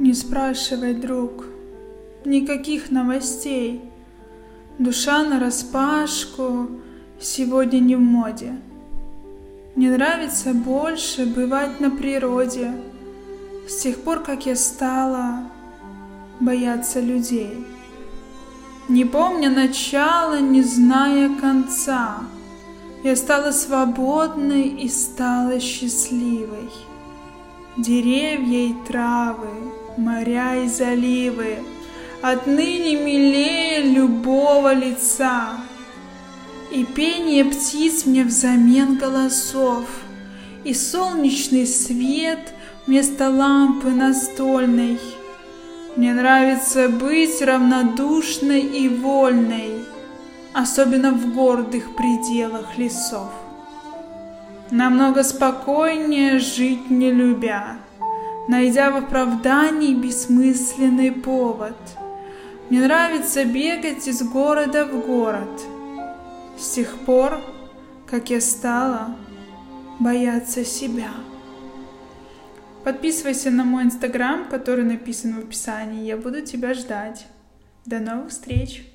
Не спрашивай, друг, никаких новостей. Душа на распашку сегодня не в моде. Мне нравится больше бывать на природе, с тех пор, как я стала бояться людей. Не помня начала, не зная конца, я стала свободной и стала счастливой. Деревья и травы, моря и заливы Отныне милее любого лица. И пение птиц мне взамен голосов, И солнечный свет вместо лампы настольной. Мне нравится быть равнодушной и вольной, Особенно в гордых пределах лесов. Намного спокойнее жить не любя, Найдя в оправдании бессмысленный повод. Мне нравится бегать из города в город, С тех пор, как я стала бояться себя. Подписывайся на мой инстаграм, который написан в описании. Я буду тебя ждать. До новых встреч!